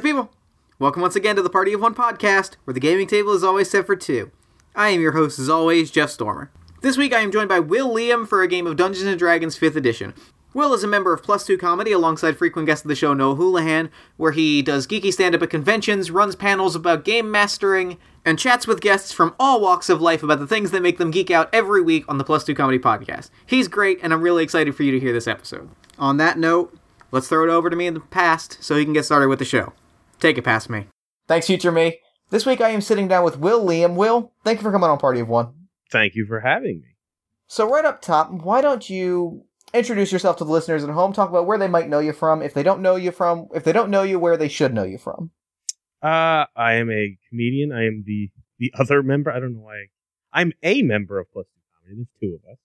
Party people, welcome once again to the Party of One podcast, where the gaming table is always set for two. I am your host, as always, Jeff Stormer. This week I am joined by Will Liam for a game of Dungeons and Dragons 5th Edition. Will is a member of Plus Two Comedy alongside frequent guest of the show Noah Houlihan, where he does geeky stand up at conventions, runs panels about game mastering, and chats with guests from all walks of life about the things that make them geek out every week on the Plus Two Comedy podcast. He's great, and I'm really excited for you to hear this episode. On that note, let's throw it over to me in the past so he can get started with the show. Take it past me. Thanks, future me. This week I am sitting down with Will Liam. Will, thank you for coming on Party of One. Thank you for having me. So, right up top, why don't you introduce yourself to the listeners at home? Talk about where they might know you from. If they don't know you from, if they don't know you, where they should know you from. Uh, I am a comedian. I am the the other member. I don't know why. I, I'm a member of Plus Two Comedy. There's two of us.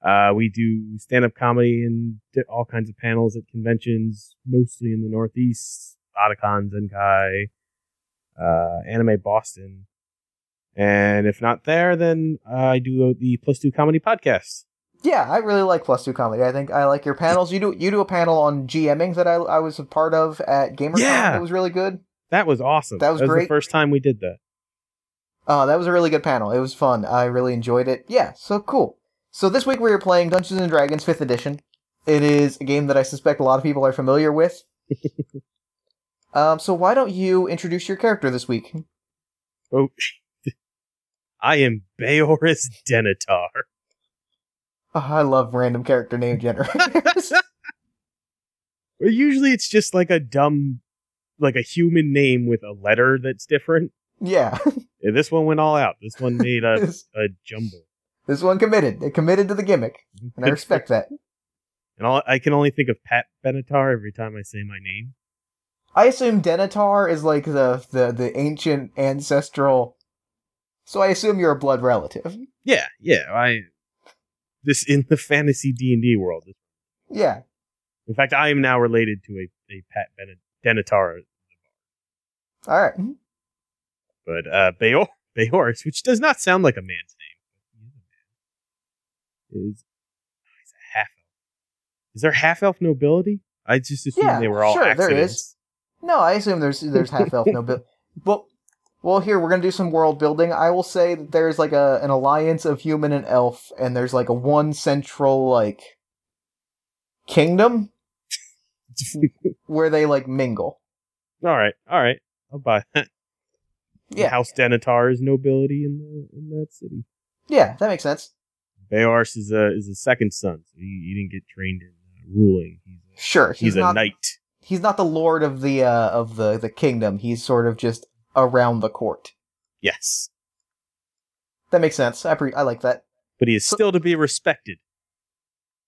Uh, we do stand up comedy and di- all kinds of panels at conventions, mostly in the Northeast, Otakon, Zenkai, uh, Anime Boston. And if not there, then uh, I do the Plus Two Comedy podcast. Yeah, I really like Plus Two Comedy. I think I like your panels. You do you do a panel on GMing that I, I was a part of at GamerCon. Yeah. It was really good. That was awesome. That was the great. first time we did that. Uh, that was a really good panel. It was fun. I really enjoyed it. Yeah, so cool. So this week we are playing Dungeons and Dragons 5th Edition. It is a game that I suspect a lot of people are familiar with. um, so why don't you introduce your character this week? Oh, I am Baoris Denitar. Oh, I love random character name generators. Well, usually it's just like a dumb, like a human name with a letter that's different. yeah, Yeah, this one went all out. This one made a, a jumble. this one committed. It committed to the gimmick, and I respect that. And all, I can only think of Pat Benatar every time I say my name. I assume Denitar is like the, the, the ancient ancestral. So I assume you're a blood relative. Yeah, yeah. I this in the fantasy D and D world. Yeah. In fact, I am now related to a, a Pat Ben- Benatar, All right. but uh, Baor Baoris, which does not sound like a man's name. Is a man. Is he's a half elf. Is there half elf nobility? I just assumed Yeah, they were all sure, there accidents. is. No, I assume there's there's half elf nobility. Well, well, here we're gonna do some world building. I will say that there's like a an alliance of human and elf, and there's like a one central like kingdom where they like mingle. all right, all right. I'll buy that. Yeah, House Denitar is nobility in the in that city. yeah, that makes sense. Baors is a is a second son, so he, he didn't get trained in uh, ruling. He's a, Sure, he's, he's, a not knight. He's not the lord of the uh of the the kingdom. He's sort of just around the court. Yes, That makes sense. I pre- I like that. but he is So- still to be respected.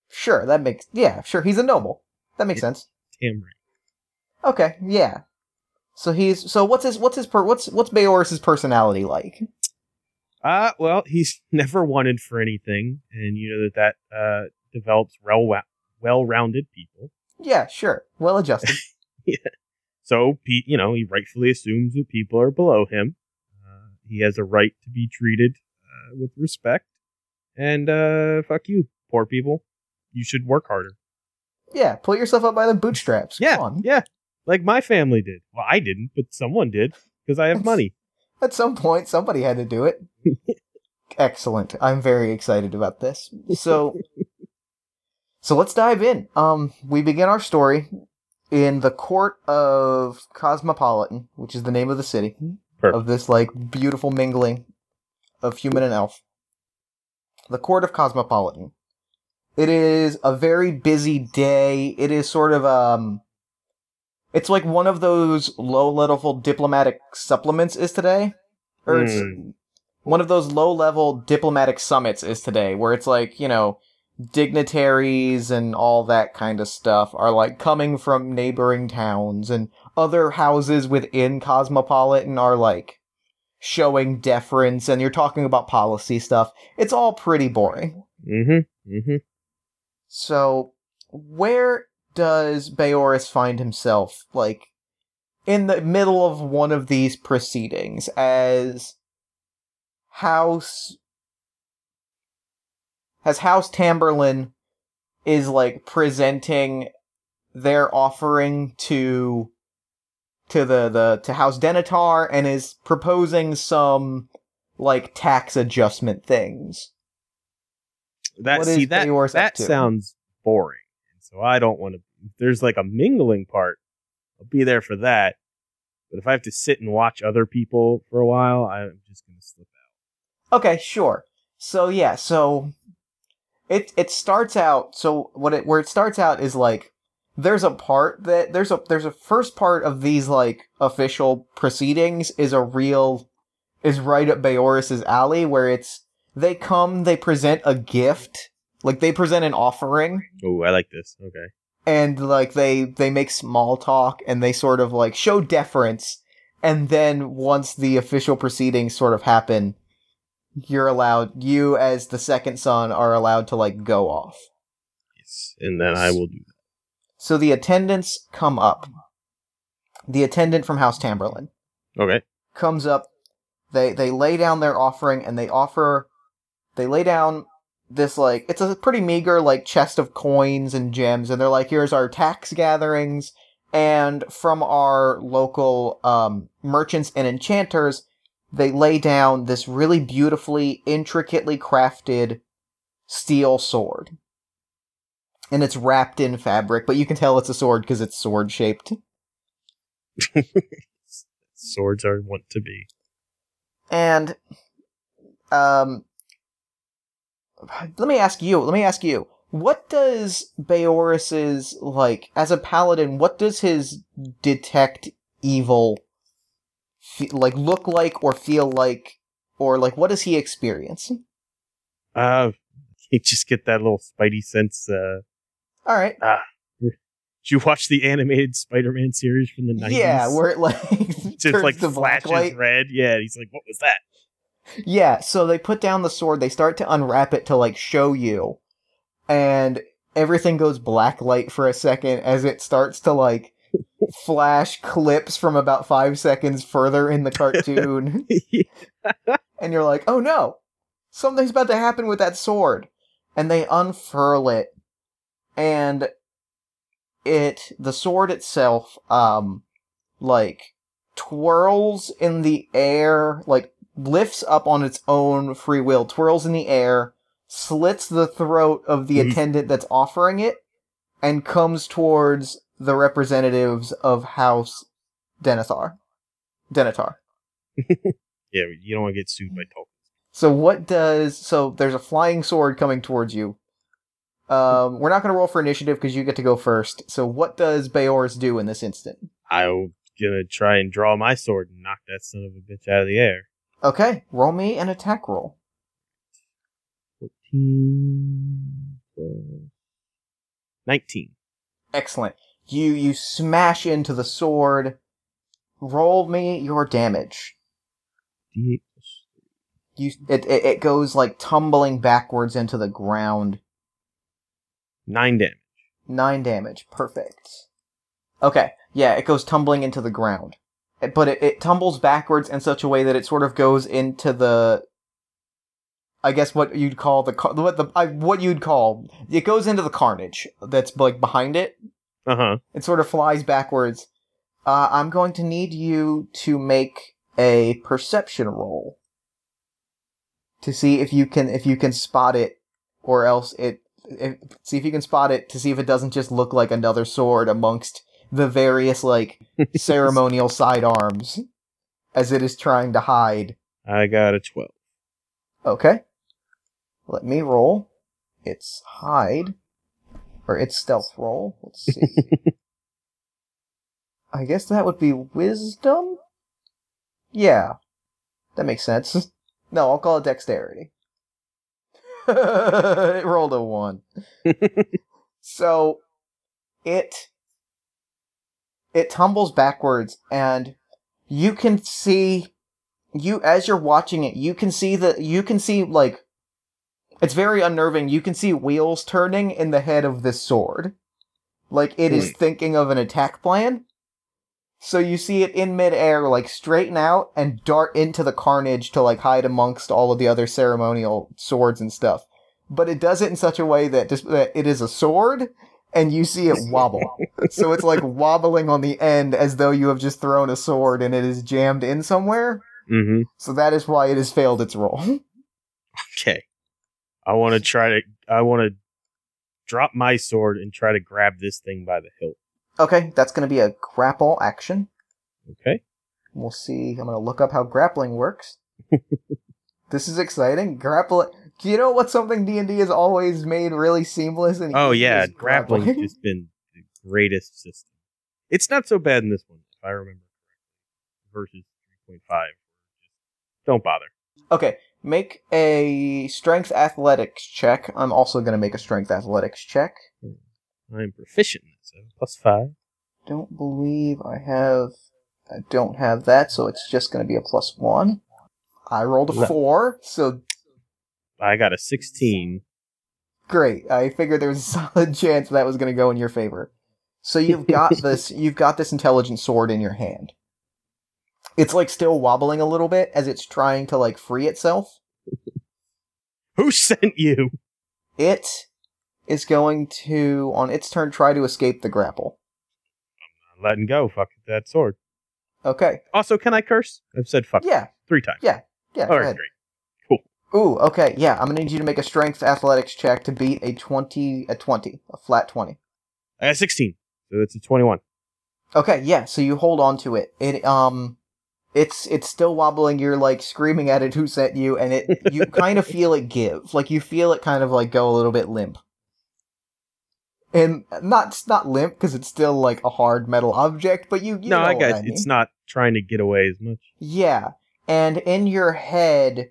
Sure, that makes yeah, sure. He's a noble. That makes sense. Damn right. Okay, yeah. So he's so what's his what's his per what's what's Baoris's personality like? Uh well, he's never wanted for anything, and you know that that uh, develops well well rounded people. Yeah, sure, well adjusted. yeah. So Pete, you know, he rightfully assumes that people are below him. Uh, he has a right to be treated uh, with respect, and uh, fuck you, poor people. You should work harder. yeah, pull yourself up by the bootstraps. Yeah, Come on. yeah, like my family did. Well, I didn't, but someone did because I have money. At some point, somebody had to do it. Excellent. I'm very excited about this. So, so let's dive in. Um, we begin our story in the court of Cosmopolitan, which is the name of the city Perfect. of this like beautiful mingling of human and elf. The court of Cosmopolitan. It is a very busy day. It is sort of um it's like one of those low level diplomatic supplements is today. Or it's Hmm. one of those low level diplomatic summits is today, where it's like, you know, dignitaries and all that kind of stuff are like coming from neighboring towns and other houses within Cosmopolitan are like showing deference and you're talking about policy stuff. It's all pretty boring. Mm-hmm. Mm-hmm. So, where does Baoris find himself? Like, in the middle of one of these proceedings as House. As House Tamberlin is like presenting their offering to to the, the to House Denitar and is proposing some like tax adjustment things. That What see is that that sounds boring. So I don't want to. There's like a mingling part, I'll be there for that. But if I have to sit and watch other people for a while, I'm just gonna slip out. Okay, sure. So yeah, so it it starts out so what it where it starts out is like there's a part that there's a there's a first part of these like official proceedings is a real is right up Baoris's alley where it's they come they present a gift like they present an offering Oh, I like this. Okay. and like they they make small talk and they sort of like show deference and then once the official proceedings sort of happen you're allowed you as the second son are allowed to like go off Yes, and then I will do that. so the attendants come up the attendant from house tamberlin Okay. comes up they they lay down their offering and they offer they lay down this like it's a pretty meager like chest of coins and gems and they're like here's our tax gatherings and from our local um, merchants and enchanters they lay down this really beautifully intricately crafted steel sword and it's wrapped in fabric but you can tell it's a sword because it's sword shaped Swords are want to be. And um let me ask you, let me ask you. What does Baoris's like as a paladin, what does his detect evil fe- like look like or feel like or like what does he experience? Uh, you just get that little spidey sense. Uh, All right. Uh, did you watch the animated Spider-Man series from the nineties? Yeah, where it like just like black flashes light. red. Yeah, he's like, "What was that?" Yeah, so they put down the sword, they start to unwrap it to like show you, and everything goes black light for a second as it starts to like flash clips from about five seconds further in the cartoon, and you're like, oh no, something's about to happen with that sword. And they unfurl it, and it, the sword itself, um, like, twirls in the air, like, lifts up on its own free will, twirls in the air, slits the throat of the Mhm. attendant that's offering it, and comes towards the representatives of House Denethar. Denethar. yeah, you don't want to get sued by Tolkien. So what does so there's a flying sword coming towards you. Um, we're not going to roll for initiative because you get to go first. So what does Baors do in this instant? I'm gonna try and draw my sword and knock that son of a bitch out of the air. Okay, roll me an attack roll. 14, 19. Excellent. You you smash into the sword. Roll me your damage. D8 plus You it it, it goes like tumbling backwards into the ground. 9 damage. Nine damage. Perfect. Okay. Yeah, it goes tumbling into the ground. But it, it tumbles backwards in such a way that it sort of goes into the. I guess what you'd call the car- what the I, what you'd call it goes into the carnage that's like behind it. Uh huh. It sort of flies backwards. Uh, I'm going to need you to make a perception roll to see if you can if you can spot it, or else it. If, see if you can spot it to see if it doesn't just look like another sword amongst the various like ceremonial sidearms as it is trying to hide. I got a 12. Okay. Let me roll. It's hide. Or it's stealth roll. Let's see. I guess that would be wisdom? Yeah. That makes sense. No, I'll call it dexterity. it rolled a one. So it it tumbles backwards and you can see you as you're watching it, you can see that you can see like it's very unnerving. You can see wheels turning in the head of this sword. Like it is Hmm. thinking of an attack plan. So you see it in midair, like straighten out and dart into the carnage to like hide amongst all of the other ceremonial swords and stuff. But it does it in such a way that just that it is a sword, and you see it wobble. so it's like wobbling on the end as though you have just thrown a sword and it is jammed in somewhere. Mm-hmm. So that is why it has failed its roll. I want to try to. I want to drop my sword and try to grab this thing by the hilt. okay, that's going to be a grapple action. Okay. We'll see. I'm going to look up how grappling works. this is exciting. Grapple. Do you know what something D and D has always made really seamless and Oh yeah, grappling has just been the greatest system. It's not so bad in this one, if I remember correctly. Versus three point five. Don't bother. Okay, make a strength athletics check. I'm also going to make a strength athletics check. Hmm. I'm proficient in this. I plus five. Don't believe I have. I don't have that, so it's just going to be a plus one. I rolled a four, so I got a sixteen. great. I figured there was a solid chance that was going to go in your favor. So you've got this. You've got this intelligent sword in your hand. It's like still wobbling a little bit as it's trying to like free itself. Who sent you? It is going to, on its turn, try to escape the grapple. I'm not letting go. Fuck that sword. Okay. Also, can I curse? I've said fuck Yeah. three times. Yeah. Yeah. All right, great. Ooh, okay, yeah, I'm gonna need you to make a strength athletics check to beat a 20, a 20, a flat 20. I got sixteen, so that's a twenty-one. Okay, yeah, so you hold on to it. It, um, it's, it's still wobbling, you're like screaming at it who sent you, and it, you kind of feel it give. Like, you feel it kind of like go a little bit limp. And not, it's not limp, because it's still like a hard metal object, but you, you no, know I got I mean. it's not trying to get away as much. Yeah, and in your head,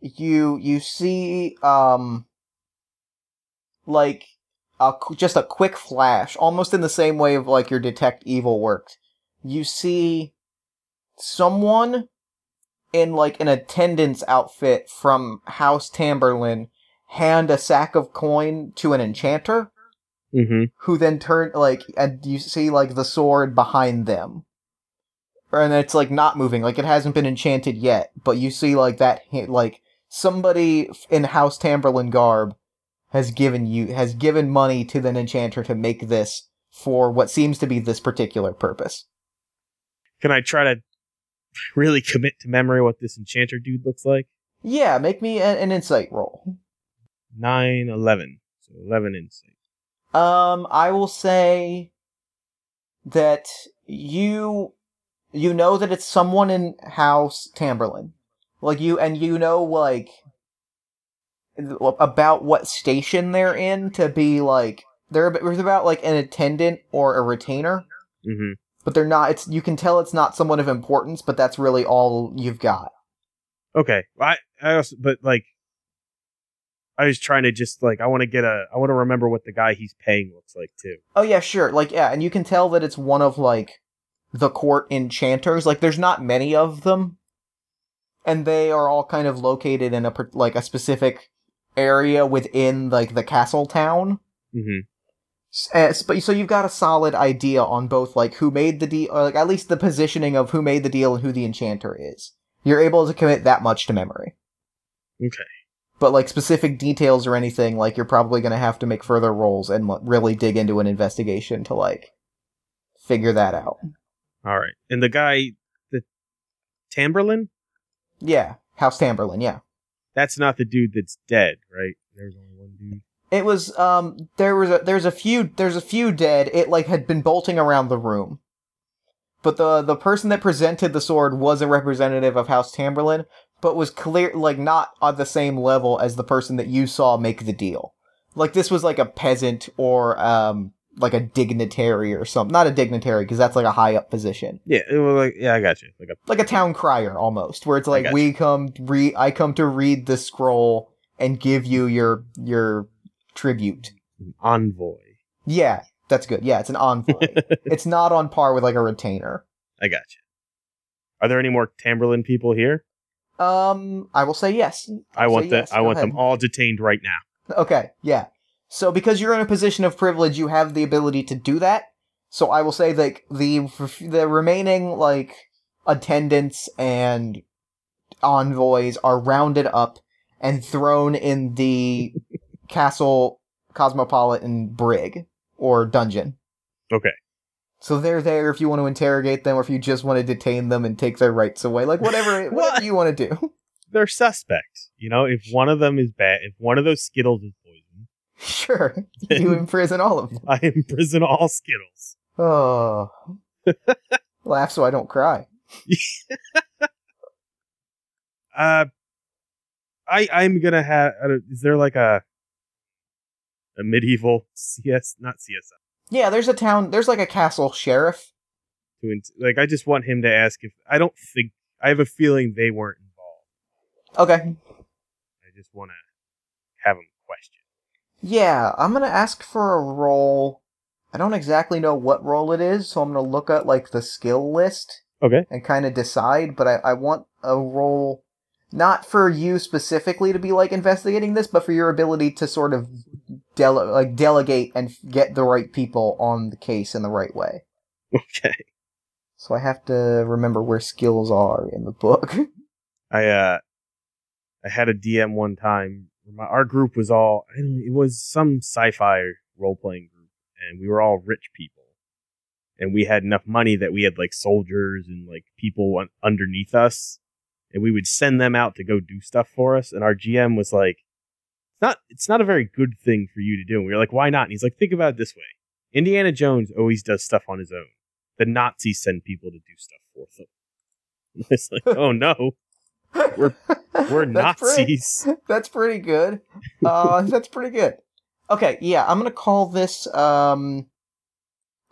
you you see um like a just a quick flash, almost in the same way of like your detect evil worked. You see someone in like an attendance outfit from House Tamberlin hand a sack of coin to an enchanter Mm-hmm. who then turn like and you see like the sword behind them. And it's like not moving. Like it hasn't been enchanted yet but you see like that like somebody in house tamberlin garb has given you has given money to the enchanter to make this for what seems to be this particular purpose. Can I try to really commit to memory what this enchanter dude looks like? yeah make me an, an insight roll Nine, eleven. So eleven insight. Um, I will say that you you know that it's someone in House Tamberlin, like you, and you know like about what station they're in to be like they're about like an attendant or a retainer, Mm-hmm. But they're not. It's you can tell it's not someone of importance, but that's really all you've got. Okay. I I also but like I was trying to just like I want to get a I want to remember what the guy he's paying looks like too. Oh yeah, sure. Like yeah, and you can tell that it's one of like the court enchanters. Like there's not many of them, and they are all kind of located in a like a specific area within like the castle town. Mm-hmm. Eh, s- But so you've got a solid idea on both like who made the deal, or like at least the positioning of who made the deal and who the enchanter is. You're able to commit that much to memory. Okay. But like specific details or anything, like you're probably going to have to make further rolls and really dig into an investigation to like figure that out. All right. And the guy the Tamberlin? Yeah, House Tamberlin. Yeah, That's not the dude that's dead, right? There's only. It was. Um, there was a there's a few there's a few dead. It like had been bolting around the room, but the the person that presented the sword was a representative of House Tamberlin, but was clear like not on the same level as the person that you saw make the deal. Like this was like a peasant or um like a dignitary or something. Not a dignitary because that's like a high up position. Yeah, it was like yeah, I got you. Like a like a town crier almost, where it's like we come read, I come to read the scroll and give you your your tribute. envoy. Yeah, that's good. Yeah, it's an envoy. it's not on par with like a retainer. I got you. Are there any more Tamberlin people here? Um, I will say yes. I I'll want say the yes, I go want them all detained right now. Okay, yeah. So because you're in a position of privilege, you have the ability to do that. So I will say like the the remaining like attendants and envoys are rounded up and thrown in the castle cosmopolitan brig or dungeon. Okay. So they're there if you want to interrogate them or if you just want to detain them and take their rights away. Like whatever What? whatever you want to do. They're suspect. You know, if one of them is bad, if one of those Skittles is poison, Sure. You imprison all of them. I imprison all Skittles. Oh. Laugh so I don't cry. Uh, I I'm gonna have. Is there like a a medieval CS? Not CSI. Yeah, there's a town there's like a castle sheriff. To like, I just want him to ask if. I don't think. I have a feeling they weren't involved. Okay. I just want to have him question. Yeah, I'm gonna ask for a roll. I don't exactly know what role it is, so I'm gonna look at like the skill list Okay. and kind of decide. But I, I want a role, not for you specifically to be like investigating this, but for your ability to sort of dele- like delegate and get the right people on the case in the right way. Okay. So I have to remember where skills are in the book. I uh, I had a DM one time. My, our group was all. I don't. It was some sci-fi role playing group, and we were all rich people, and we had enough money that we had like soldiers and like people underneath us, and we would send them out to go do stuff for us. And our GM was like, "It's not. It's not a very good thing for you to do." And we were like, "Why not?" And he's like, "Think about it this way: Indiana Jones always does stuff on his own. The Nazis send people to do stuff for them." And It's like, oh no, We're- we're That's pretty- Nazis. That's pretty good. Uh, that's pretty good. Okay, yeah, I'm gonna call this. Um,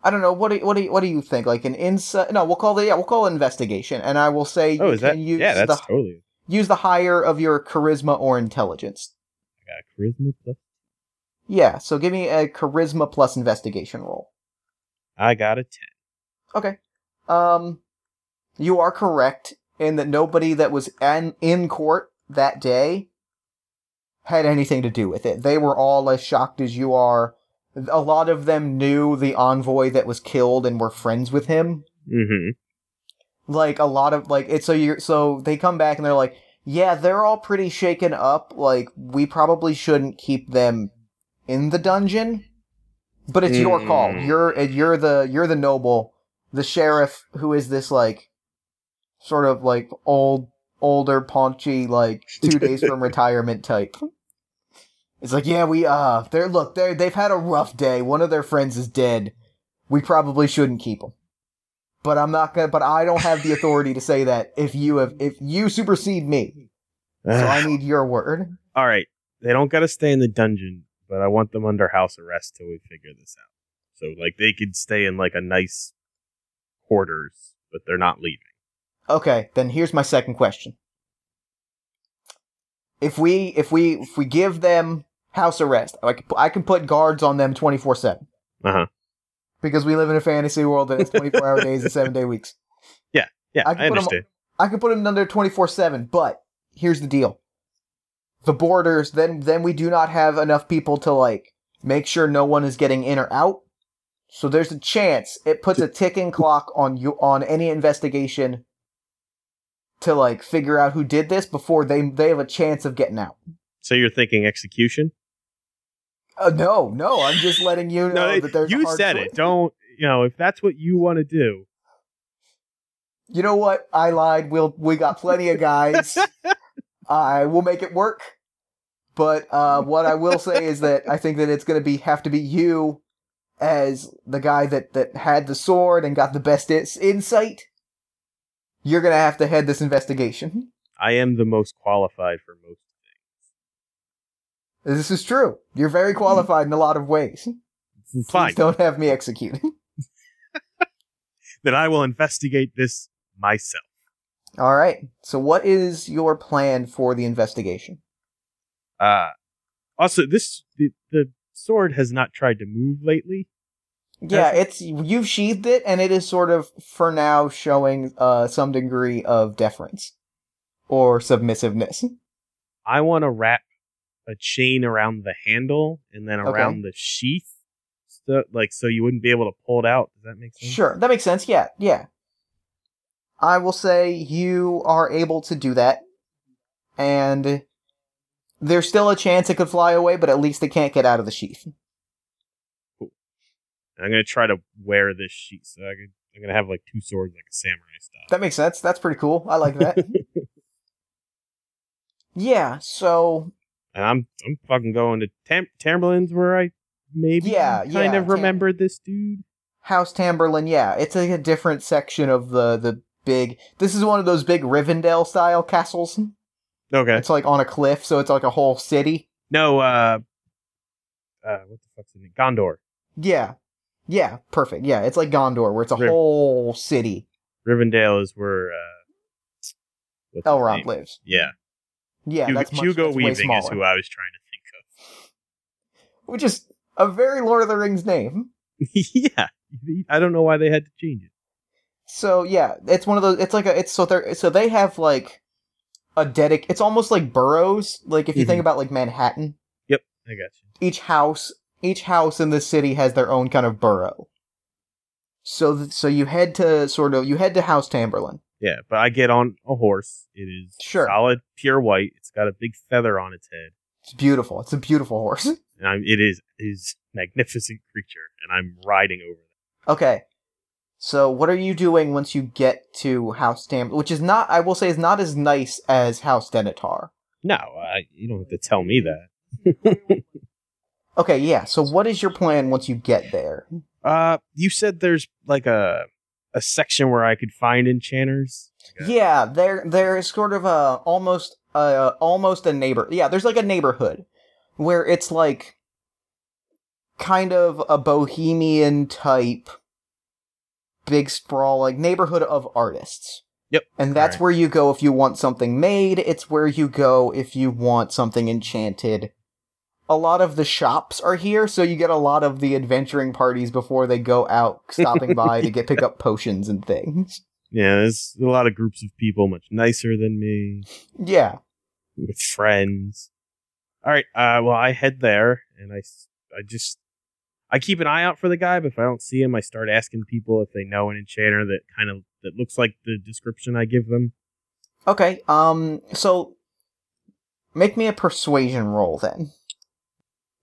I don't know. What do you, what do you, what do you think? Like an insight? No, we'll call it. Yeah, we'll call it investigation, and I will say Oh, you is that? use Yeah, that's the totally. use the higher of your charisma or intelligence. I got a charisma plus. Yeah, so give me a charisma plus investigation roll. I got a ten. Okay. Um, you are correct in that nobody that was an, in court that day had anything to do with it. They were all as shocked as you are. A lot of them knew the envoy that was killed and were friends with him. Mm-hmm. Like a lot of like it's so you so they come back and they're like, yeah, they're all pretty shaken up. Like we probably shouldn't keep them in the dungeon, but it's your call. Mm. You're you're the you're the noble, the sheriff who is this like sort of like old older paunchy like two days from retirement type. It's like, yeah, we uh they're look, they they've had a rough day. One of their friends is dead. We probably shouldn't keep them. But I'm not gonna but I don't have the authority to say that if you have if you supersede me. So I need your word. All right, they don't got to stay in the dungeon, but I want them under house arrest till we figure this out. So like they could stay in like a nice quarters, but they're not leaving. Okay, then here's my second question. If we if we if we give them house arrest, I can, I can put guards on them 24/7 Uh huh. because we live in a fantasy world that has 24-hour days and 7-day weeks. Yeah, I I, can put 'em- understand. I can put them under 24/7, but here's the deal. The borders then then we do not have enough people to like make sure no one is getting in or out. So there's a chance it puts a ticking clock on you on any investigation to like figure out who did this before they they have a chance of getting out. So you're thinking execution? Uh, no, no, I'm just letting you know No, that there's a you said choice. it. Don't you know if that's what you want to do? You know what? I lied. We'll we got plenty of guys. I will make it work. But uh, what I will say is that I think that it's going to be have to be you as the guy that that had the sword and got the best ins- insight. You're going to have to head this investigation. I am the most qualified for most. This is true. You're very qualified in a lot of ways. Fine. Please don't have me execute. Then I will investigate this myself. All right. So what is your plan for the investigation? Uh also this the, the sword has not tried to move lately. Yeah, it's you've sheathed it, and it is sort of for now showing uh, some degree of deference or submissiveness. I want to wrap a chain around the handle and then Okay. around the sheath, so, like so you wouldn't be able to pull it out. Does that make sense? Sure, that makes sense. Yeah, yeah. I will say you are able to do that, and there's still a chance it could fly away, but at least it can't get out of the sheath. And I'm gonna try to wear this sheath so I could, I'm gonna have like two swords, like a samurai style. That makes sense. That's pretty cool. I like that. yeah, so and I'm I'm fucking going to Tam- Tamberlin's where I maybe Yeah, kind yeah, of Tam- this dude. House Tamberlin, yeah, it's like a different section of the the big. This is one of those big Rivendell style castles. Okay. It's like on a cliff, so it's like a whole city. No, uh, uh, what the fuck's the name? Gondor. Yeah, yeah, perfect. Yeah, it's like Gondor, where it's a Riv- whole city. Rivendell is where uh, Elrond lives. Yeah, Yeah, Hugo, that's much, Hugo that's Weaving is who I was trying to think of. Which is a very Lord of the Rings name. yeah, I don't know why they had to change it. So yeah, it's one of those. It's like a. It's so they so they have like a dedic. It's almost like boroughs. Like if you think Mhm. about like Manhattan, Yep, I got you. each house each house in the city has their own kind of borough. So th- so you head to sort of you head to House Tamberlin. Yeah, but I get on a horse. It is Sure. solid, pure white. It's got a big feather on its head, It's beautiful. It's a beautiful horse. and I'm, it is is magnificent creature, and I'm riding over. it. okay. So what are you doing once you get to House Tam which is not I will say is not as nice as House Denethor. No, I, you don't have to tell me that. Okay, yeah. So what is your plan once you get there? Uh, you said there's like a a section where I could find enchanters. Okay. Yeah, there there's sort of a almost uh almost a neighbor. Yeah, there's like a neighborhood where it's like kind of a bohemian type big sprawl like neighborhood of artists. Yep. And that's Alright. where you go if you want something made, it's where you go if you want something enchanted. A lot of the shops are here, so you get a lot of the adventuring parties before they go out stopping by to get pick up potions and things. Yeah, there's a lot of groups of people much nicer than me Yeah. with friends. All right, uh, well, I head there and I, I just, I keep an eye out for the guy, but if I don't see him, I start asking people if they know an enchanter that kind of that looks like the description I give them. Okay, um, so make me a persuasion roll then.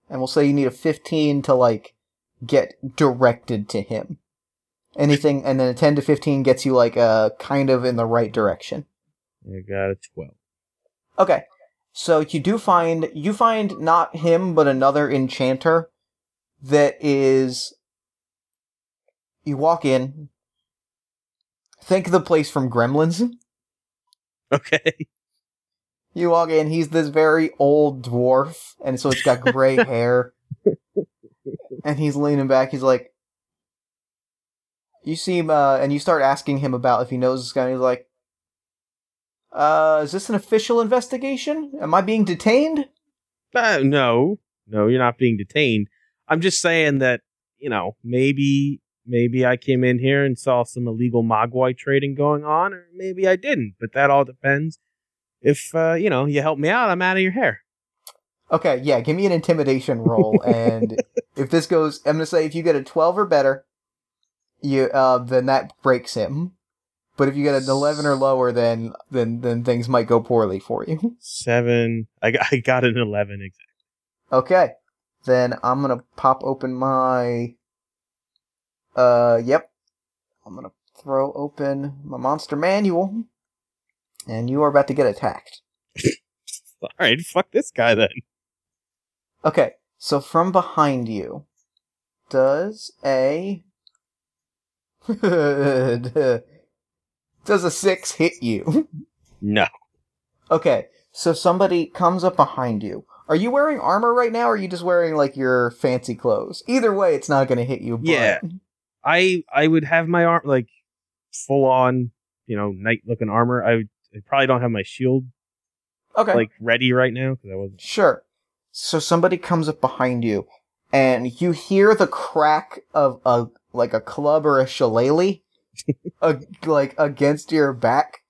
And we'll say you need a 15 to, like, get directed to him. Anything, and then a 10 to 15 gets you, like, uh, kind of in the right direction. I got a twelve. Okay, so you do find, you find not him, but another enchanter that is. You walk in. Think of the place from Gremlins. Okay. You walk in, he's this very old dwarf, and so it's got gray hair. And he's leaning back, he's like, You seem, uh, and you start asking him about if he knows this guy, and he's like, Uh, is this an official investigation? Am I being detained? Uh, no, no, you're not being detained. I'm just saying that you know maybe maybe I came in here and saw some illegal Mogwai trading going on, or maybe I didn't. But that all depends. If uh, you know you help me out, I'm out of your hair. Okay, yeah, give me an intimidation roll, and if this goes, I'm gonna say if you get a 12 or better, you, uh, then that breaks him. But if you get an 11 or lower, then, then, then things might go poorly for you. Seven. I got, I got an eleven exactly. Okay. Then I'm gonna pop open my. Uh, yep. I'm gonna throw open my monster manual. And you are about to get attacked. All right, fuck this guy then. Okay, so from behind you, does a. does a six hit you? No. Okay, so somebody comes up behind you. Are you wearing armor right now, or are you just wearing like your fancy clothes? Either way, it's not going to hit you. But... Yeah. I I would have my arm like full on, you know, knight looking armor. I, would, I probably don't have my shield Okay. like ready right now because I wasn't. Sure. So somebody comes up behind you, and you hear the crack of a like a club or a shillelagh, a, like against your back.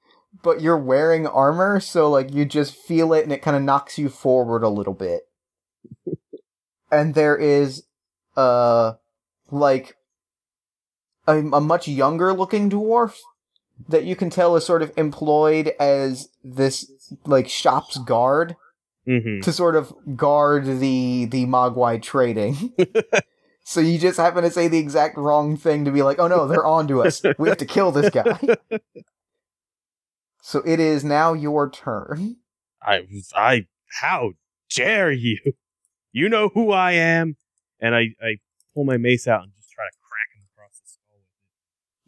But you're wearing armor, so like you just feel it, and it kind of knocks you forward a little bit. and there is, uh, like a, a much younger looking dwarf that you can tell is sort of employed as this like shop's guard Mm-hmm. to sort of guard the the Mogwai trading. So you just happen to say the exact wrong thing to be like, oh no, they're on to us. We have to kill this guy. So it is now your turn. I I how dare you? You know who I am. And I, I pull my mace out and just try to crack him across the skull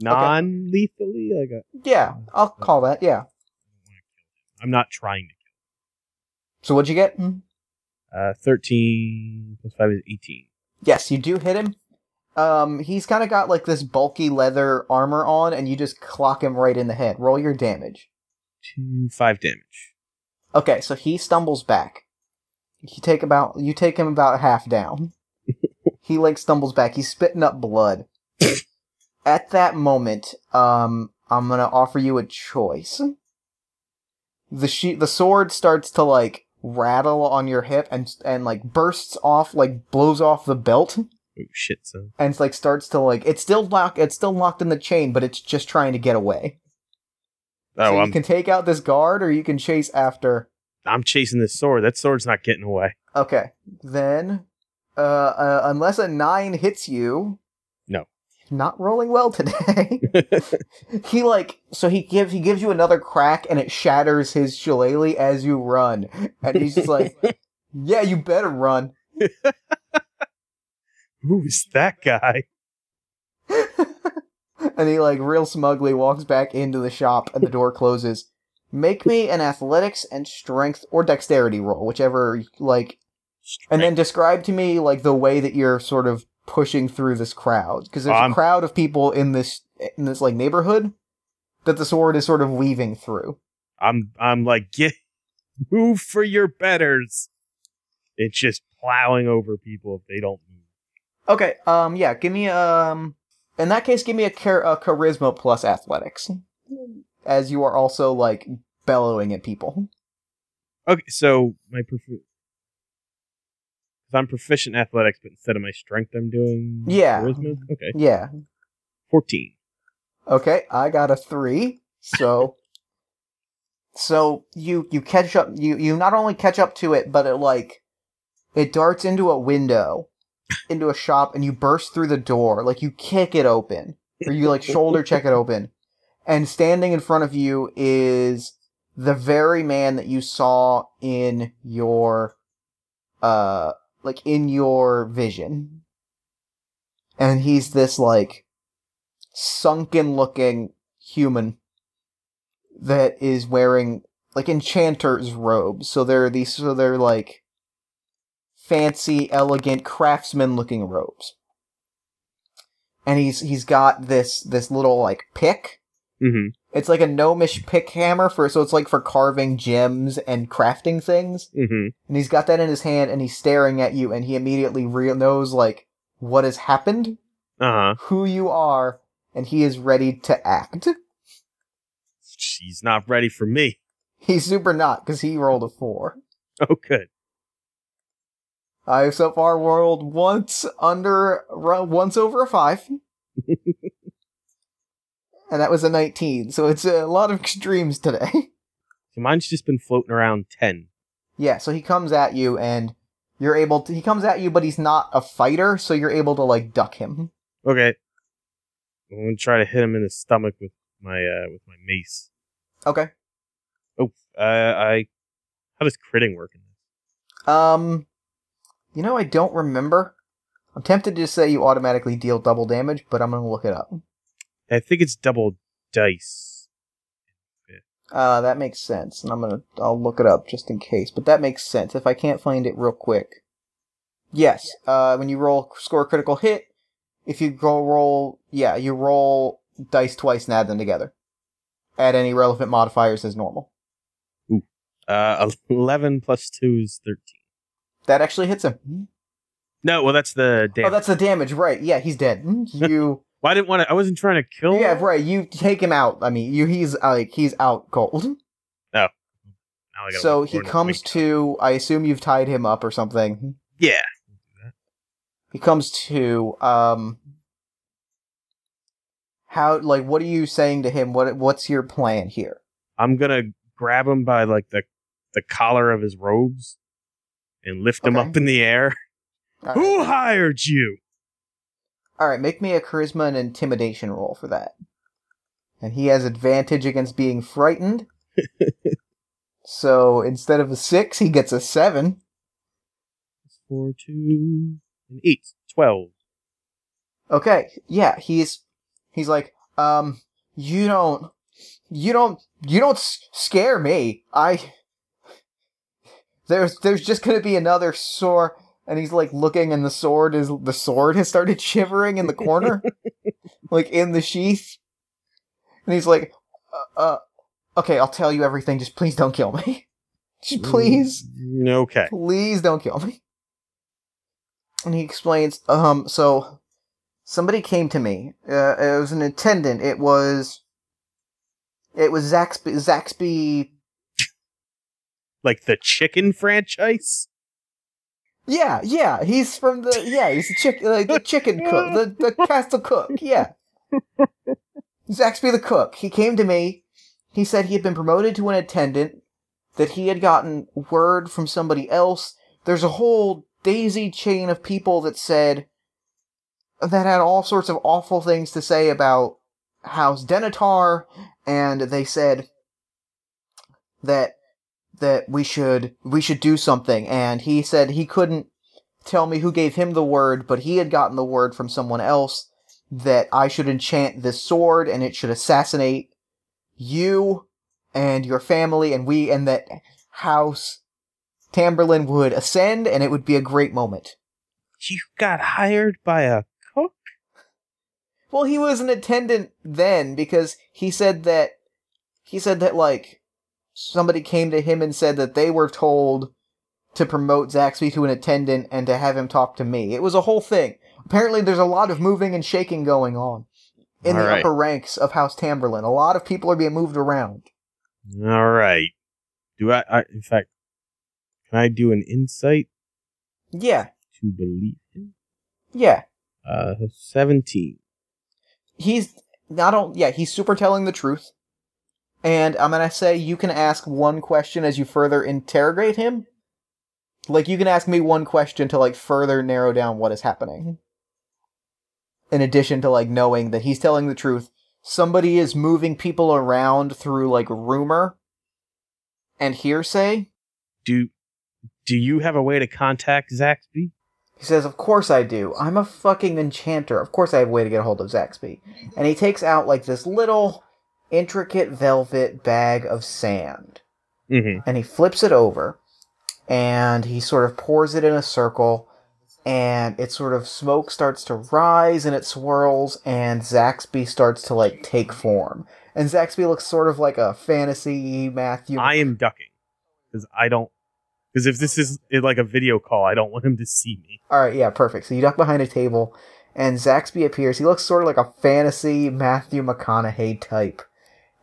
with. Non lethally? Like a Yeah, I'll call that. Yeah. I'm not trying to kill. So what'd you get? kill. Uh thirteen plus five is eighteen. Yes, you do hit him. Um, he's kind of got like this bulky leather armor on, and you just clock him right in the head. Roll your damage. Two five damage. Okay, so he stumbles back. You take about you take him about half down. he like stumbles back. He's spitting up blood. At that moment, um, I'm gonna offer you a choice. The she- the sword starts to like rattle on your hip and and like bursts off, like blows off the belt, Oh shit, son. and it's like starts to like it's still locked. It's still locked in the chain, but it's just trying to get away. Oh, so you I'm can take out this guard, or you can chase after. I'm chasing this sword. That sword's not getting away. Okay, then, uh, uh, unless a nine hits you. Not rolling well today. he like so he gives he gives you another crack and it shatters his shillelagh as you run, and he's just like, "Yeah, you better run." Who is that guy? and he like real smugly walks back into the shop, and the door closes. Make me an athletics and strength or dexterity roll, whichever like And then describe to me like the way that you're sort of pushing through this crowd because there's Um, a crowd of people in this in this like neighborhood that the sword is sort of weaving through. I'm I'm like get move for your betters. It's just plowing over people if they don't move. Okay, um yeah, give me um in that case give me a, char- a charisma plus athletics as you are also like bellowing at people. Okay, so my profi- Cause I'm proficient in athletics, but instead of my strength, I'm doing Yeah. charisma. Okay, Yeah. fourteen. Okay, I got a 3. So so you you catch up you you not only catch up to it but it like it darts into a window into a shop and you burst through the door like you kick it open or you like shoulder check it open and standing in front of you is the very man that you saw in your uh like in your vision. And he's this like sunken looking human that is wearing like enchanter's robes. So they're these so they're like fancy elegant craftsman looking robes. And he's he's got this this little like pick. Mm-hmm. It's like a gnomish pick hammer for so it's like for carving gems and crafting things Mm-hmm. and he's got that in his hand and he's staring at you and he immediately re- knows like what has happened Uh huh. who you are and he is ready to act She's not ready for me. he's super not because he rolled a four Oh, good. i've so far rolled once under once over a five and that was a 19 so it's a lot of extremes today So mine's just been floating around ten. Yeah, so he comes at you and you're able to he comes at you but he's not a fighter, so you're able to like duck him. Okay. I'm gonna try to hit him in the stomach with my uh with my mace. Okay. Oh, uh, I. How does critting work in this? Um you know I don't remember. I'm tempted to say you automatically deal double damage, but I'm going to look it up. I think it's double dice. Uh that makes sense. And I'm going to I'll look it up just in case, but that makes sense if I can't find it real quick. Yes, uh when you roll score a critical hit, if you go roll yeah, you roll dice twice and add them together. Add any relevant modifiers as normal. Ooh, Uh, eleven plus two is thirteen. That actually hits him. No, well that's the damage. Oh, that's the damage, right? Yeah, he's dead. You, well, I didn't want to. I wasn't trying to kill. Him. Yeah, him. right. You take him out. I mean, you he's uh, like he's out cold. I So he comes to. I assume you've tied him up or something. Yeah. He comes to. Um. How like what are you saying to him? What what's your plan here? I'm gonna grab him by like the the collar of his robes and lift him up in the air. Right. Who hired you? All right, make me a charisma and intimidation roll for that. And he has advantage against being frightened. so instead of a six, he gets a seven. Four, two, and eight. Twelve. Okay, yeah, he's he's like, um, you don't, you don't, you don't scare me. I there's there's just gonna be another sword, and he's like looking, and the sword is the sword has started shivering in the corner, like in the sheath, and he's like, uh, uh, okay, I'll tell you everything. Just please don't kill me. Just please. Mm, Okay. Please don't kill me. And he explains, um, so somebody came to me. Uh, it was an attendant. It was, it was Zaxby, Zaxby. Like the chicken franchise. Yeah, yeah, he's from the, yeah, he's the chick, uh, the chicken cook, the, the castle cook, yeah. Zaxby the cook. He came to me. He said he had been promoted to an attendant, that he had gotten word from somebody else. There's a whole daisy chain of people that said that had all sorts of awful things to say about House Denitar, and they said that that we should we should do something. And he said he couldn't tell me who gave him the word, but he had gotten the word from someone else that I should enchant this sword and it should assassinate you and your family and we and that House Tamberlin would ascend and it would be a great moment. You got hired by a cook? Well, he was an attendant then because he said that he said that like somebody came to him and said that they were told to promote Zaxby to an attendant and to have him talk to me. It was a whole thing. Apparently, there's a lot of moving and shaking going on in All the right. upper ranks of House Tamberlin. A lot of people are being moved around. All right. Do I, I? In fact, can I do an insight Yeah, to believe him? yeah. Uh, seventeen. He's not only yeah he's super telling the truth, and I'm gonna say you can ask one question as you further interrogate him. Like you can ask me one question to like further narrow down what is happening. Mm-hmm. In addition to like knowing that he's telling the truth, somebody is moving people around through like rumor and hearsay. Do Do you have a way to contact Zaxby? He says, Of course I do. I'm a fucking enchanter. Of course I have a way to get a hold of Zaxby. And he takes out like this little intricate velvet bag of sand. Mm-hmm. And he flips it over. And he sort of pours it in a circle. And it sort of smoke starts to rise and it swirls. And Zaxby starts to like take form. And Zaxby looks sort of like a fantasy Matthew. I am ducking because I don't. Because if this is like a video call, I don't want him to see me. All right, yeah, perfect. So you duck behind a table, and Zaxby appears. He looks sort of like a fantasy Matthew McConaughey type,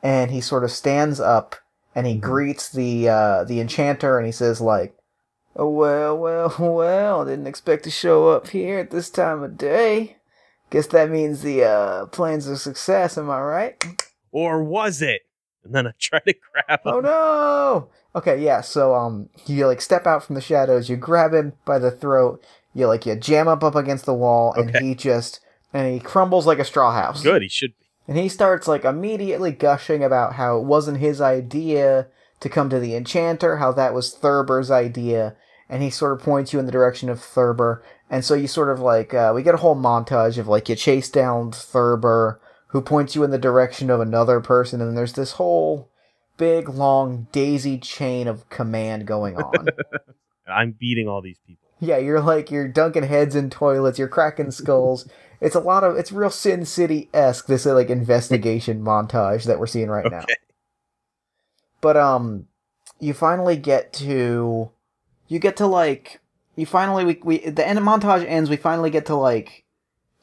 and he sort of stands up and he greets the uh, the enchanter, and he says like, "Oh well, well, well, didn't expect to show up here at this time of day. Guess that means the uh, plans are success. Am I right? Or was it? And then I try to grab him. Oh no! Okay, yeah. So um, you like step out from the shadows. You grab him by the throat. You like you jam up up against the wall, and Okay. he just and he crumbles like a straw house. Good, he should be. And he starts like immediately gushing about how it wasn't his idea to come to the enchanter, how that was Thurber's idea, and he sort of points you in the direction of Thurber. And so you sort of like uh, we get a whole montage of like you chase down Thurber, who points you in the direction of another person, and there's this whole big long daisy chain of command going on. I'm beating all these people. Yeah, you're like you're dunking heads in toilets, you're cracking skulls. It's a lot of it's real Sin City esque. This like investigation montage that we're seeing right now. Okay. But um, you finally get to, you get to like, you finally we we the end of montage ends. We finally get to like,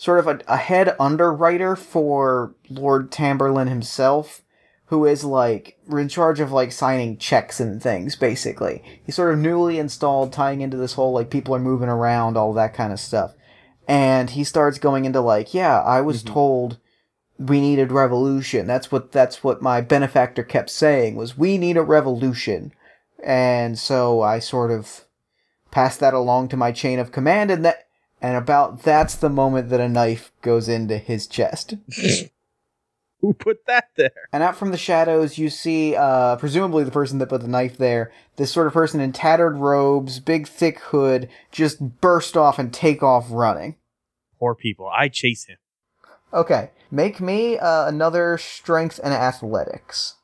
sort of a, a head underwriter for Lord Tamberlin himself, who is like in charge of like signing checks and things. Basically, he's sort of newly installed, tying into this whole like people are moving around, all that kind of stuff. And he starts going into like, yeah, I was Mhm. told we needed revolution. That's what that's what my benefactor kept saying was we need a revolution. And so I sort of passed that along to my chain of command and that And about that's the moment that a knife goes into his chest. Who put that there? And out from the shadows, you see, uh, presumably the person that put the knife there, this sort of person in tattered robes, big thick hood, just burst off and take off running. Poor people. I chase him. Okay, make me uh, another strength and athletics.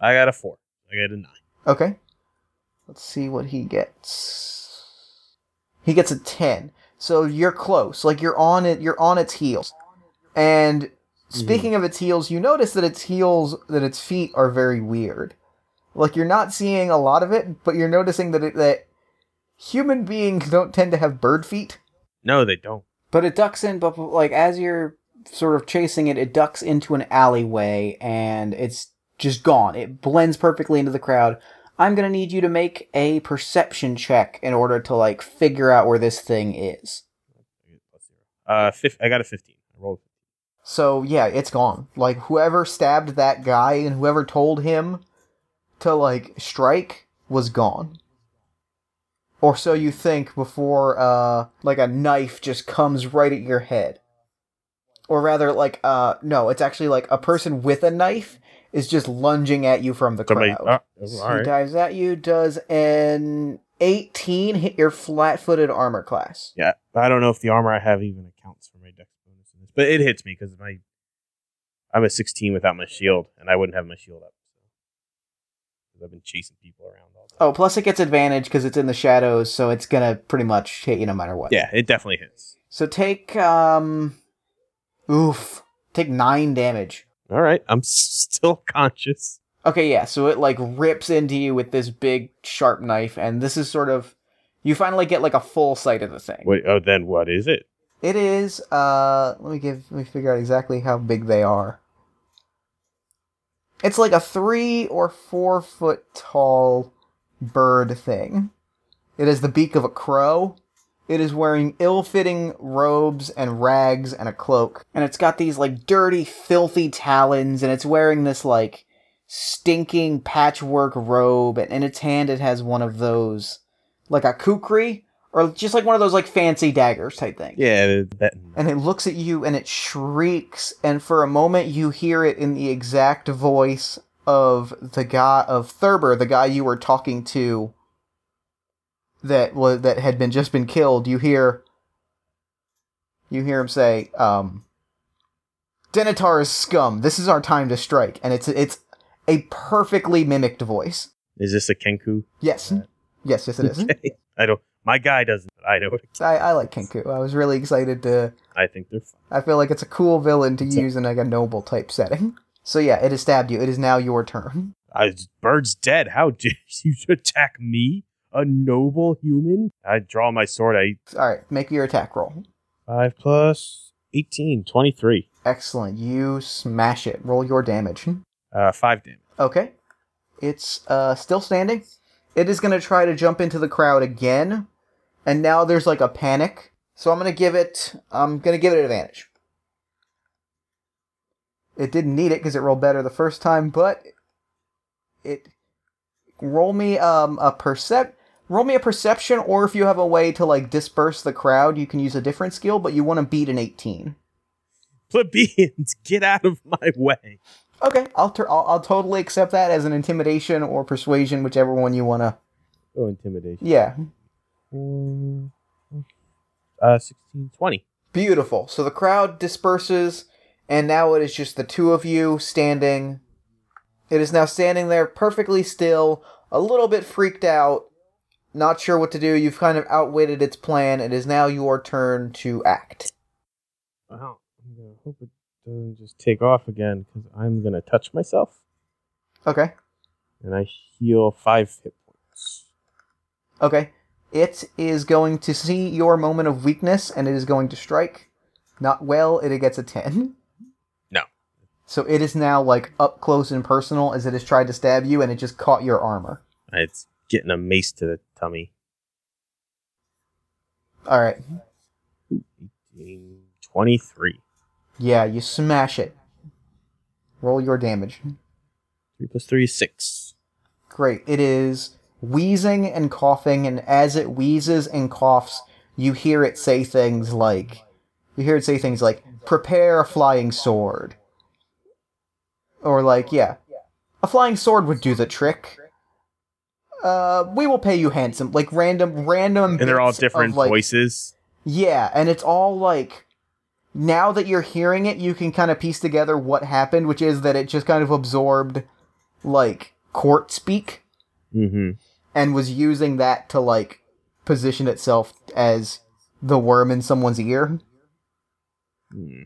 I got a four. I got a nine. Okay. Let's see what he gets. He gets a 10. So you're close. Like you're on it you're on its heels. And speaking of its heels, you notice that its heels that its feet are very weird. Like you're not seeing a lot of it, but you're noticing that it, that human beings don't tend to have bird feet. No, they don't. But it ducks in, but like as you're sort of chasing it, it ducks into an alleyway and it's just gone. It blends perfectly into the crowd. I'm gonna need you to make a perception check in order to like figure out where this thing is. Uh, fif- I got a fifteen. I rolled. So yeah, it's gone. Like whoever stabbed that guy and whoever told him to like strike was gone. Or so you think before uh like a knife just comes right at your head. Or rather like uh no, it's actually like a person with a knife is just lunging at you from the Somebody. crowd. He all right. dives at you, does an 18 hit your flat-footed armor class. Yeah, I don't know if the armor I have even accounts for my dex bonus in this, but it hits me because my I'm a 16 without my shield, and I wouldn't have my shield up. I've been chasing people around all day. Oh, plus it gets advantage because it's in the shadows, so it's gonna pretty much hit you no matter what. Yeah, it definitely hits. So take um, oof, take nine damage. All right, I'm s- still conscious. Okay, yeah. So it like rips into you with this big sharp knife, and this is sort of you finally get like a full sight of the thing. Wait, oh, then what is it? It is uh, let me give let me figure out exactly how big they are. It's like a three or four foot tall bird thing. It has the beak of a crow. It is wearing ill fitting robes and rags and a cloak. And it's got these like dirty, filthy talons, and it's wearing this like stinking patchwork robe. And in its hand, it has one of those, like a kukri, or just like one of those like fancy daggers type thing. Yeah, that. and it looks at you and it shrieks and for a moment you hear it in the exact voice of the guy of Thurber, the guy you were talking to that was that had been just been killed. You hear you hear him say, um Denitar is scum. This is our time to strike. And it's it's a perfectly mimicked voice. Is this a Kenku? Yes. Yes, yes it is. I don't. My guy doesn't. but I know. It. I, I like Kenku. I was really excited to I think they're fine. I feel like it's a cool villain to It's a- use in like a noble type setting. So yeah, it has stabbed you. It is now your turn. I, bird's dead. How dare you attack me, a noble human? I draw my sword. I All right, make your attack roll. five plus 18, 23. Excellent. You smash it. Roll your damage. Uh, five damage. Okay. It's uh still standing. It is going to try to jump into the crowd again. And now there's like a panic. So I'm going to give it I'm going to give it advantage. It didn't need it because it rolled better the first time, but it roll me um a percep roll me a perception or if you have a way to like disperse the crowd, you can use a different skill, but you want to beat an 18. Plebeians, get out of my way. Okay, I'll, tur- I'll I'll totally accept that as an intimidation or persuasion, whichever one you want to. Oh, intimidation. Yeah, Uh, 16, 20. Beautiful. So the crowd disperses, and now it is just the two of you standing. It is now standing there perfectly still, a little bit freaked out, not sure what to do. You've kind of outwitted its plan. It is now your turn to act. Well, I'm gonna hope it doesn't just take off again because I'm gonna touch myself Okay. and I heal five hit points. Okay. It is going to see your moment of weakness, and it is going to strike. Not well, it gets a 10. No. So it is now, like, up close and personal as it has tried to stab you, and it just caught your armor. It's getting a mace to the tummy. Alright. 23. Yeah, you smash it. Roll your damage. 3 plus 3 is 6. Great. It is wheezing and coughing, and as it wheezes and coughs, you hear it say things like you hear it say things like prepare a flying sword or like yeah a flying sword would do the trick uh we will pay you handsome like random random And they're all different like, voices. yeah and it's all like now that you're hearing it you can kind of piece together what happened which is that it just kind of absorbed like court speak Mm-hmm. And was using that to like position itself as the worm in someone's ear Hmm.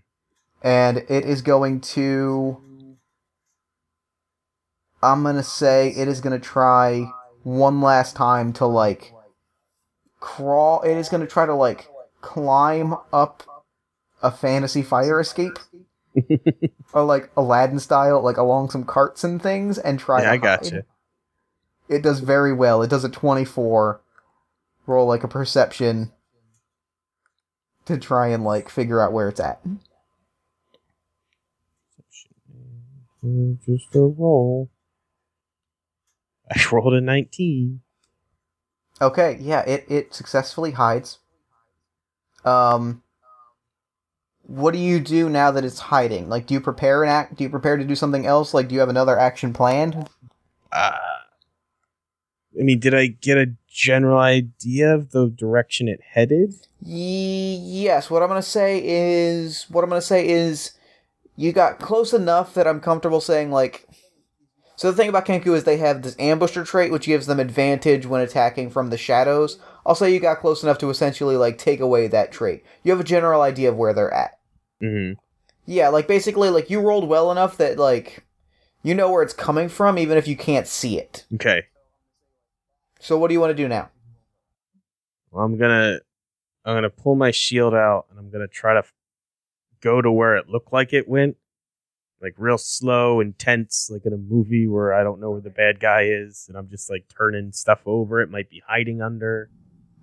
and it is going to i'm gonna say it is gonna try one last time to like crawl it is gonna try to like climb up a fantasy fire escape or like aladdin style like along some carts and things and try Yeah, to I got hide. you. It does very well. It does a 24. Roll like a perception to try and like figure out where it's at. Just a roll. I rolled a 19. Okay, yeah, it it successfully hides. Um what do you do now that it's hiding? Like do you prepare an act do you prepare to do something else? Like do you have another action planned? Uh, I mean, did I get a general idea of the direction it headed? Ye- yes, what I'm going to say is what I'm going to say is you got close enough that I'm comfortable saying like So the thing about Kenku is they have this ambusher trait which gives them advantage when attacking from the shadows. I'll say you got close enough to essentially like take away that trait. You have a general idea of where they're at. Mm-hmm. Yeah, like basically like you rolled well enough that like you know where it's coming from even if you can't see it. Okay. So what do you want to do now? Well, I'm gonna I'm gonna pull my shield out and I'm gonna try to f- go to where it looked like it went, like real slow and tense, like in a movie where I don't know where the bad guy is, and I'm just like turning stuff over. It might be hiding under.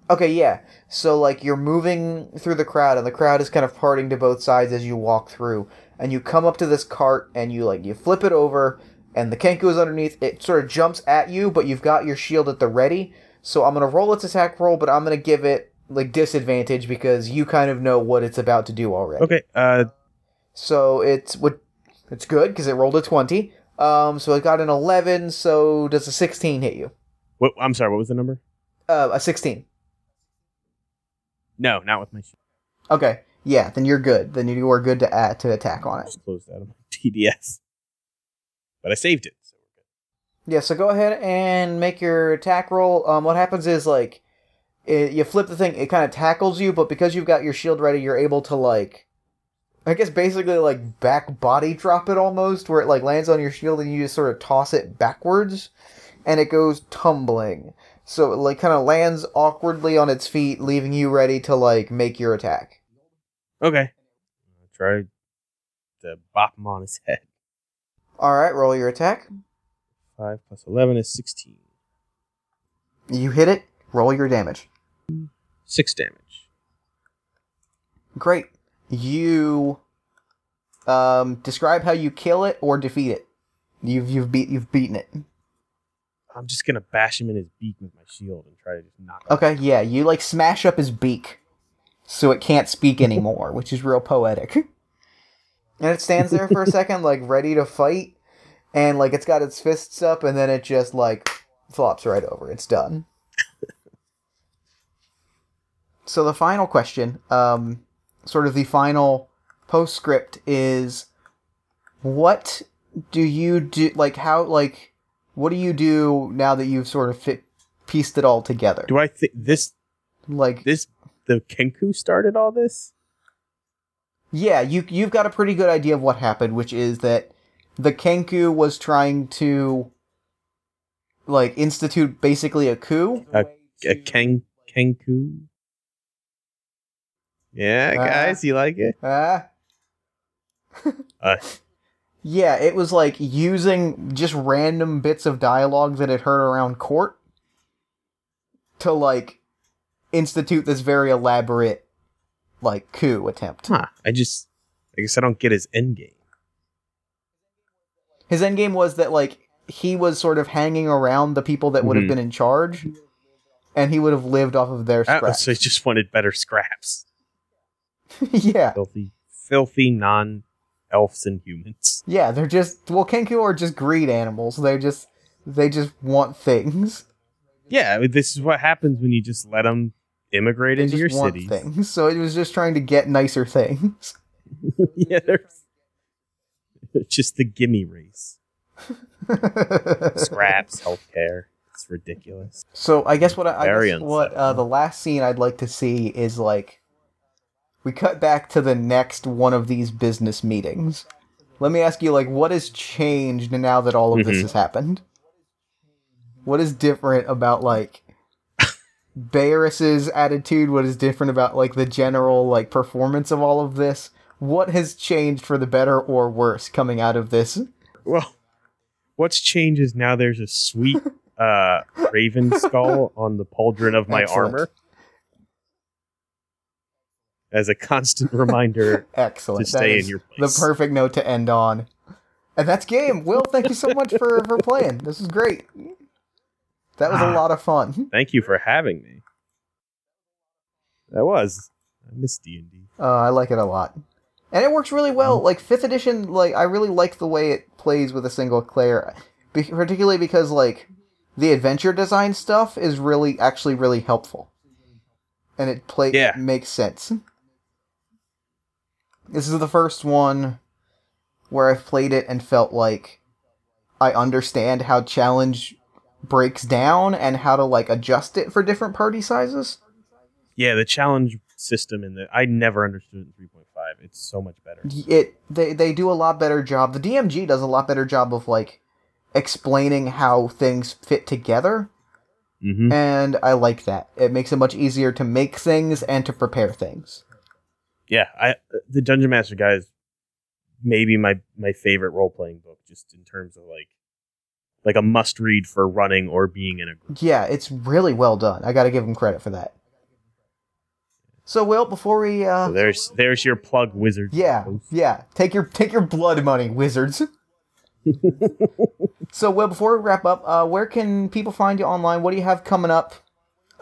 Okay, yeah. So like you're moving through the crowd and the crowd is kind of parting to both sides as you walk through. And you come up to this cart and you like you flip it over and the Kenku is underneath. It sort of jumps at you, but you've got your shield at the ready. So I'm gonna roll its attack roll, but I'm gonna give it like disadvantage because you kind of know what it's about to do already. Okay. Uh, So it's what it's good because it rolled a twenty. Um, so it got an eleven. So does a sixteen hit you? what? I'm sorry. What was the number? Uh, a sixteen. No, not with my shield. Okay, yeah, then you're good. Then you are good to add to attack on it. out my TDS, but I saved it. So. Yeah, so go ahead and make your attack roll. Um, what happens is like, it, you flip the thing, it kind of tackles you, but because you've got your shield ready, you're able to like, I guess basically like back body drop it almost, where it like lands on your shield and you just sort of toss it backwards, and it goes tumbling. So it like kind of lands awkwardly on its feet, leaving you ready to like make your attack. Okay. I'll try to bop him on his head. All right, roll your attack. Five plus eleven is sixteen. You hit it. Roll your damage. Six damage. Great. You um describe how you kill it or defeat it. You've you've beat you've beaten it. I'm just gonna bash him in his beak with my shield and try to just knock. him Okay, yeah, you like smash up his beak so it can't speak anymore, which is real poetic. And it stands there for a second, like ready to fight, and like it's got its fists up, and then it just like flops right over. It's done. so the final question, um, sort of the final postscript is, what do you do? Like how like what do you do now that you've sort of fit pieced it all together? Do I think this like this the Kenku started all this? Yeah, you you've got a pretty good idea of what happened, which is that the Kenku was trying to like institute basically a coup. A Ken Kenku. Yeah, Uh, guys, you like it? Ah. Uh, Yeah, it was like using just random bits of dialogue that it heard around court to like institute this very elaborate like coup attempt. huh. I just I guess I don't get his end game. His endgame was that like he was sort of hanging around the people that would have Mhm. been in charge, and he would have lived off of their Uh, scraps. so he just wanted better scraps. yeah. Filthy, filthy non elves and humans. Yeah, they're just well, Kenku are just greed animals. They just they just want things. Yeah, this is what happens when you just let them immigrate They into your cities. things. So it was just trying to get nicer things. yeah, they're just the gimme race. Scraps, healthcare. It's ridiculous. so I guess what I, I guess what uh, the last scene I'd like to see is like we cut back to the next one of these business meetings. Let me ask you, like, what has changed now that all of this Mhm. has happened? What is different about like Barris's attitude? What is different about like the general like performance of all of this? What has changed for the better or worse coming out of this? Well, what's changed is now there's a sweet uh, raven skull on the pauldron of my Excellent. armor. As a constant reminder Excellent. to stay in your place. the perfect note to end on. And that's game. Will, thank you so much for for playing. This is great. That was a Ah. lot of fun. Thank you for having me. That was. I miss D and D. Uh, I like it a lot, and it works really well. Mm-hmm. Like fifth edition, like I really like the way it plays with a single player, be- particularly because like the adventure design stuff is really actually really helpful, and it play Yeah. it makes sense. This is the first one where I've played it and felt like I understand how challenge breaks down and how to like adjust it for different party sizes. Yeah, the challenge system in the I never understood it in 3.5. It's so much better. it they they do a lot better job. The DMG does a lot better job of like explaining how things fit together, hmm and I like that. It makes it much easier to make things and to prepare things. Yeah, I the Dungeon Master guy is maybe my my favorite role playing book, just in terms of like like a must read for running or being in a group. Yeah, it's really well done. I got to give him credit for that. So, Will, before we uh So there's there's your plug, wizard. Yeah, yeah. Take your take your blood money, wizards. so, Will, before we wrap up, uh, where can people find you online? What do you have coming up?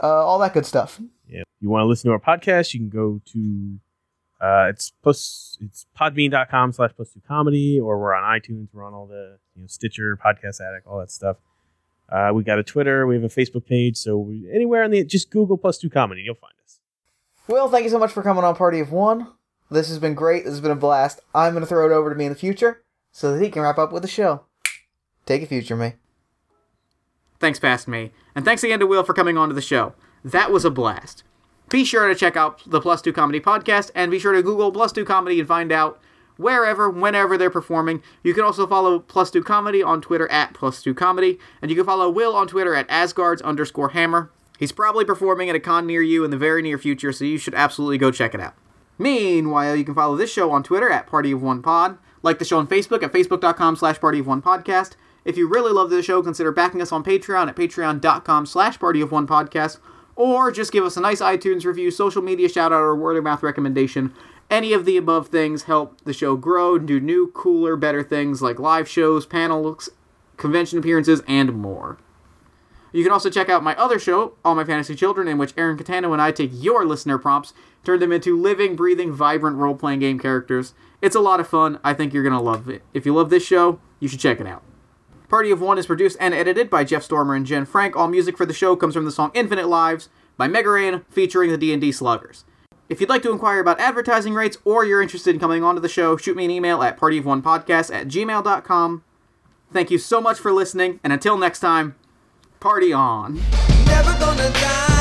Uh, all that good stuff. Yeah. If you want to listen to our podcast, you can go to uh it's plus it's podbean.com slash plus two comedy, or we're on iTunes, we're on all the you know, Stitcher, Podcast Addict, all that stuff. Uh, we got a Twitter, we have a Facebook page, so we, anywhere on the just Google plus two comedy, you'll find us. Will, thank you so much for coming on Party of One. This has been great. This has been a blast. I'm going to throw it over to me in the future so that he can wrap up with the show. Take it, future me. Thanks, past me. And thanks again to Will for coming on to the show. That was a blast. Be sure to check out the Plus Two Comedy podcast and be sure to Google Plus Two Comedy and find out wherever, whenever they're performing. You can also follow Plus Two Comedy on Twitter at Plus Two Comedy, and you can follow Will on Twitter at Asgards underscore Hammer. He's probably performing at a con near you in the very near future, so you should absolutely go check it out. Meanwhile, you can follow this show on Twitter at Party of One Pod, like the show on Facebook at facebook.com slash Party of One Podcast. If you really love the show, consider backing us on Patreon at patreon.com slash Party of One Podcast, or just give us a nice iTunes review, social media shout out, or word of mouth recommendation. Any of the above things help the show grow and do new, cooler, better things like live shows, panels, convention appearances, and more. You can also check out my other show, All My Fantasy Children, in which Aaron Catano and I take your listener prompts, turn them into living, breathing, vibrant role playing game characters. It's a lot of fun. I think you're going to love it. If you love this show, you should check it out. Party of One is produced and edited by Jeff Stormer and Jen Frank. All music for the show comes from the song Infinite Lives by Mega Ran featuring the D&D Sluggers. If you'd like to inquire about advertising rates or you're interested in coming onto the show, shoot me an email at partyofonepodcast at gmail.com. Thank you so much for listening, and until next time, party on. Never gonna die.